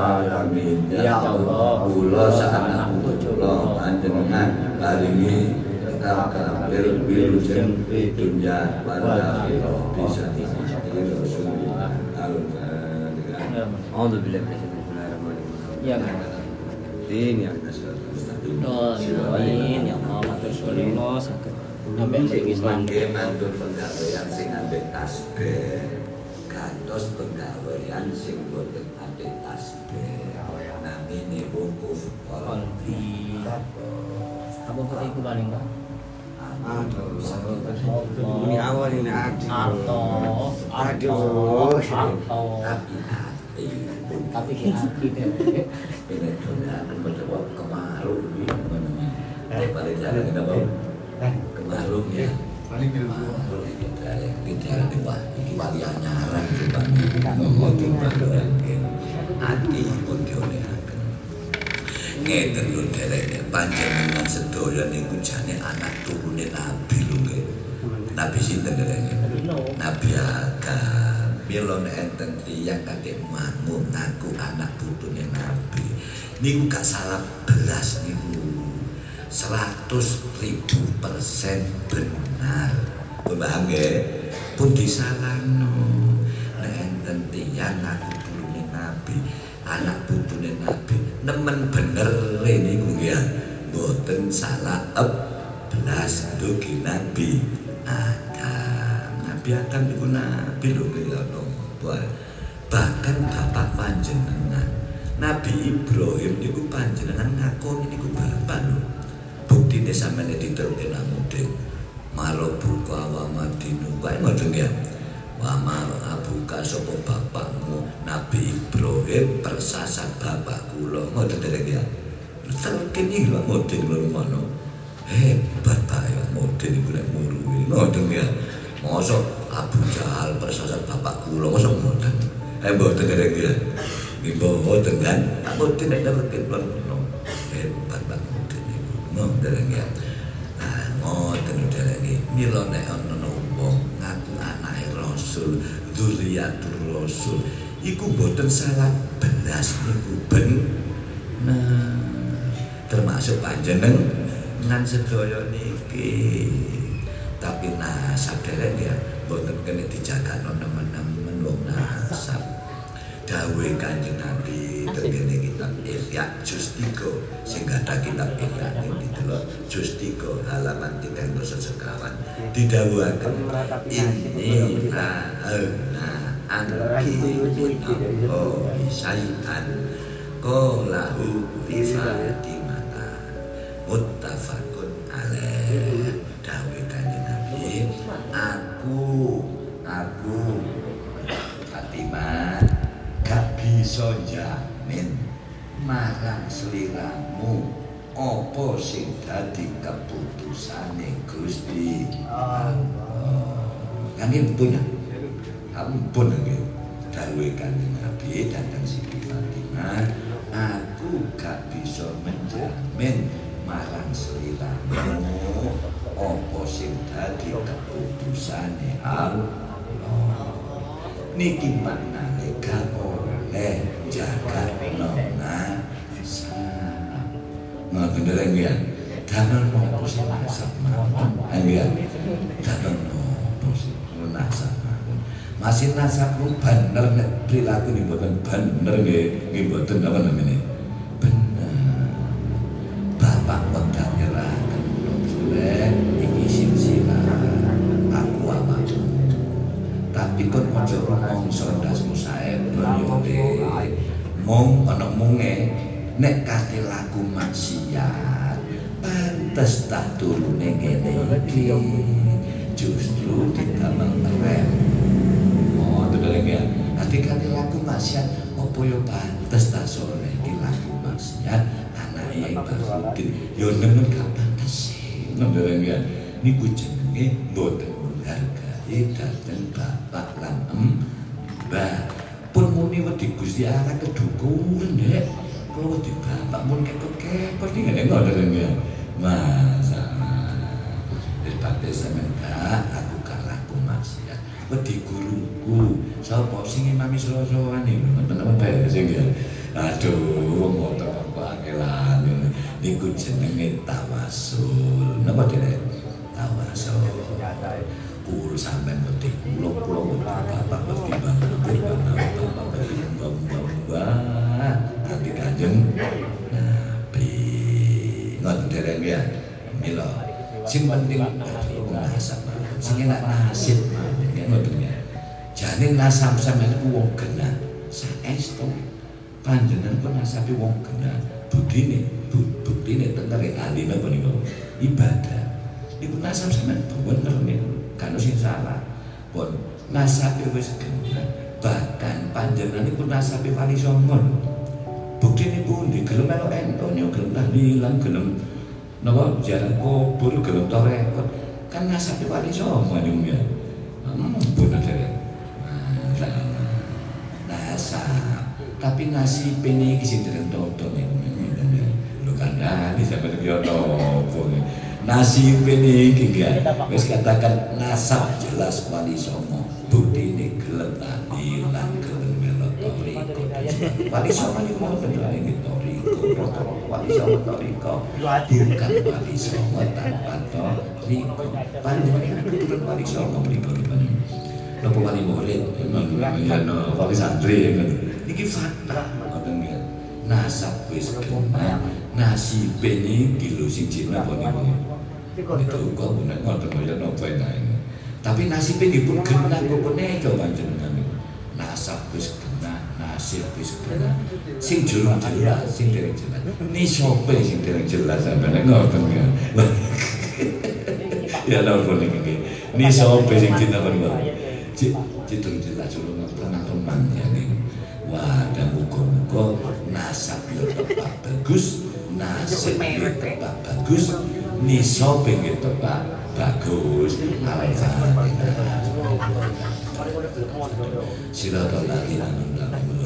alamin Ya Allah. kula sanak kula panjenengan paringi takabir wilujeng fi dunya wal akhirah bisa Rasulullah al-Fatihah أعوذ بالله من الشيطان الرجيم Ya kan. الدين يا Oh, amin ya Allah, matur suwun Allah saged sampai Sing Islam. mangke matur penggawean sing ambek tasbih Gantos penggawean sing boten ambek tasbih. Namine wukuf Qalbi. Apa kok iku paling Pak? Ini awal ini arto, Aduh. arto. Tapi hati. Ini kemaru Paling jarang kita bawa Kemaru ya. Yang wah Ini wali Hati pun derek panjenengan sedaya niku jane anak turune Nabi lho nggih. Nabi sinten derek? Nabi Adam. Mila nek enten tiyang kadek mangut ngaku anak putune Nabi. Niku gak salah belas niku. 100 ribu persen benar. Paham nggih? Pun disalahno. Nek enten tiyang ngaku putune Nabi, anak putune Nabi nemen bener niku ya. Mboten salah belas dugi Nabi Adam. Nabi Adam niku nabi lho napa. Bahkan bapak panjenengan Nabi Ibrahim niku panjenengan ngakoni niku bapak lho. Buktine sampeyan diteruke nang. Maro buka wa madinu. Kae ngoten ya. Wa ma abuka sapa bapakmu Nabi Ibrahim persasat bapak kula. Ngoten derek ya. Terken iki lho mudeng lho ngono. Hebat ta ya mudeng iku lek murui. Ngoten ya. Mosok Abu Jahal persasat bapak kula mosok ngoten. Eh mboten derek ya. Nggih mboten kan. Tak mboten nek kula ngono. Hebat banget. Ngoten derek ya. Ah, ngoten derek iki. Mila nek ana wong ngaku anake Rasul, dzurriyatul Rasul, iku mboten salah belas niku ben. Termasuk panjeneng ngan sedaya niki. Tapi nasab derek ya mboten kena dijaga nemen-nemen wong nasab. Dawe kanjeng Nabi tegene kitab Ihya juz 3 sing gadah kitab Ihya ini delok juz 3 halaman 300 sekawan didhawuhaken ini nah anki oh syai'an qalahu fi Fatimah muttafaqun alaih. Kanjeng Nabi aku aku Fatimah gak bisa jamin marang sliramu apa sing dadi keputusane Gusti? Allah. Kami punya ampun nggih. Dawuh kanjeng Nabi datang Siti Fatimah aku gak bisa menjamin marang sliramu apa sing dadi keputusane. Allah niki maknane gak oleh jaga nona. Salah ngoten dereng ya? Dalan nopo sing nasab mawon ya? Dalan nopo sing nasab masih nasab ku bener nek perilaku ini mboten bener nggih nggih mboten apa namanya? Bener. Bapak wedang nyerahaken soleh iki silsilah. Aku awakmu. Tapi kon ojo ngomong banyune mung ana munge. Nek kate laku maksiat pantes tak turune ngene iki. Justru ditamang rem. Oh terus ya. Kate kate laku maksiat opo yo pantes tak sore iki laku maksiat? Anake Ibrahim yo nemen gak pantes ngono ya. Niku jenenge mboten menghargai dateng bapak lan mbah ini wedi gusti arah kedukun deh kalau wedi bapak pun kepet-kepet ini gak ada yang ya? Masa? Daripada saya enggak aku kalah ku maksiat. ya wedi guruku. Sapa sing ini mami selosokan ini teman-teman sing sih ya? Aduh mau tepuk pakelan ini ku jenenge tawasul. Napa dia tawasul. Sampean mesti kula kula mesti bapak mesti bapak bapak bapak mesti mbah-mbah. Nanti kanjeng Nabi. Ngoten dereng ya. Mila. Sing penting aduh nasab. Sing enak nasib mawon ya ngoten ya. Jane nasab sampean ku wong genah. Saestu panjenengan pun nasabe wong genah. Budine, buktine tentere ahli napa niku? Ibadah. Iku nasab sampean bener niku. Kan sing salah. Pun nasabe wis genah. Bahkan panjenengan iku nasabe wali songo. Buktine pundi gelem melok entonyo gelem tahlilan gelem napa jalan kubur gelem torekot kan nasabe wali songo ya. Hmm, bener derek. nasab tapi nasib ini kisi dereng toto nih lu kandani sampai dia nopo nasib ini gak wis katakan nasab jelas wali songo. Bukti ini gelem tahlilan gelem melok toriko wali songo ini mau bener ini toriko wali songo toriko bukan wali songo tanpa toriko panjang kebetulan wali songo mereka Nopo wali murid, ya no wali santri ya kan. Iki ngoten ya. Nasab wis kena, nasibe niki lho sing jina apa niku. Kok nek ngoten ya napa enak. Tapi nasibe dipun genah kok punika panjenengan. Nasab wis kena, nasib wis kena. Sing jelas jelas, sing dereng jelas. Ni sope sing dereng jelas sampeyan ngoten ya. Ya napa niki. Ni sope sing jina apa Cidul jelas dulu tenang-tenang ya nih. Wah, dan muka-muka nasab yo tepat bagus, nasib yo tepat bagus, nisab yo tepat bagus. Al-Fatihah. Ladzina an'amta 'alaihim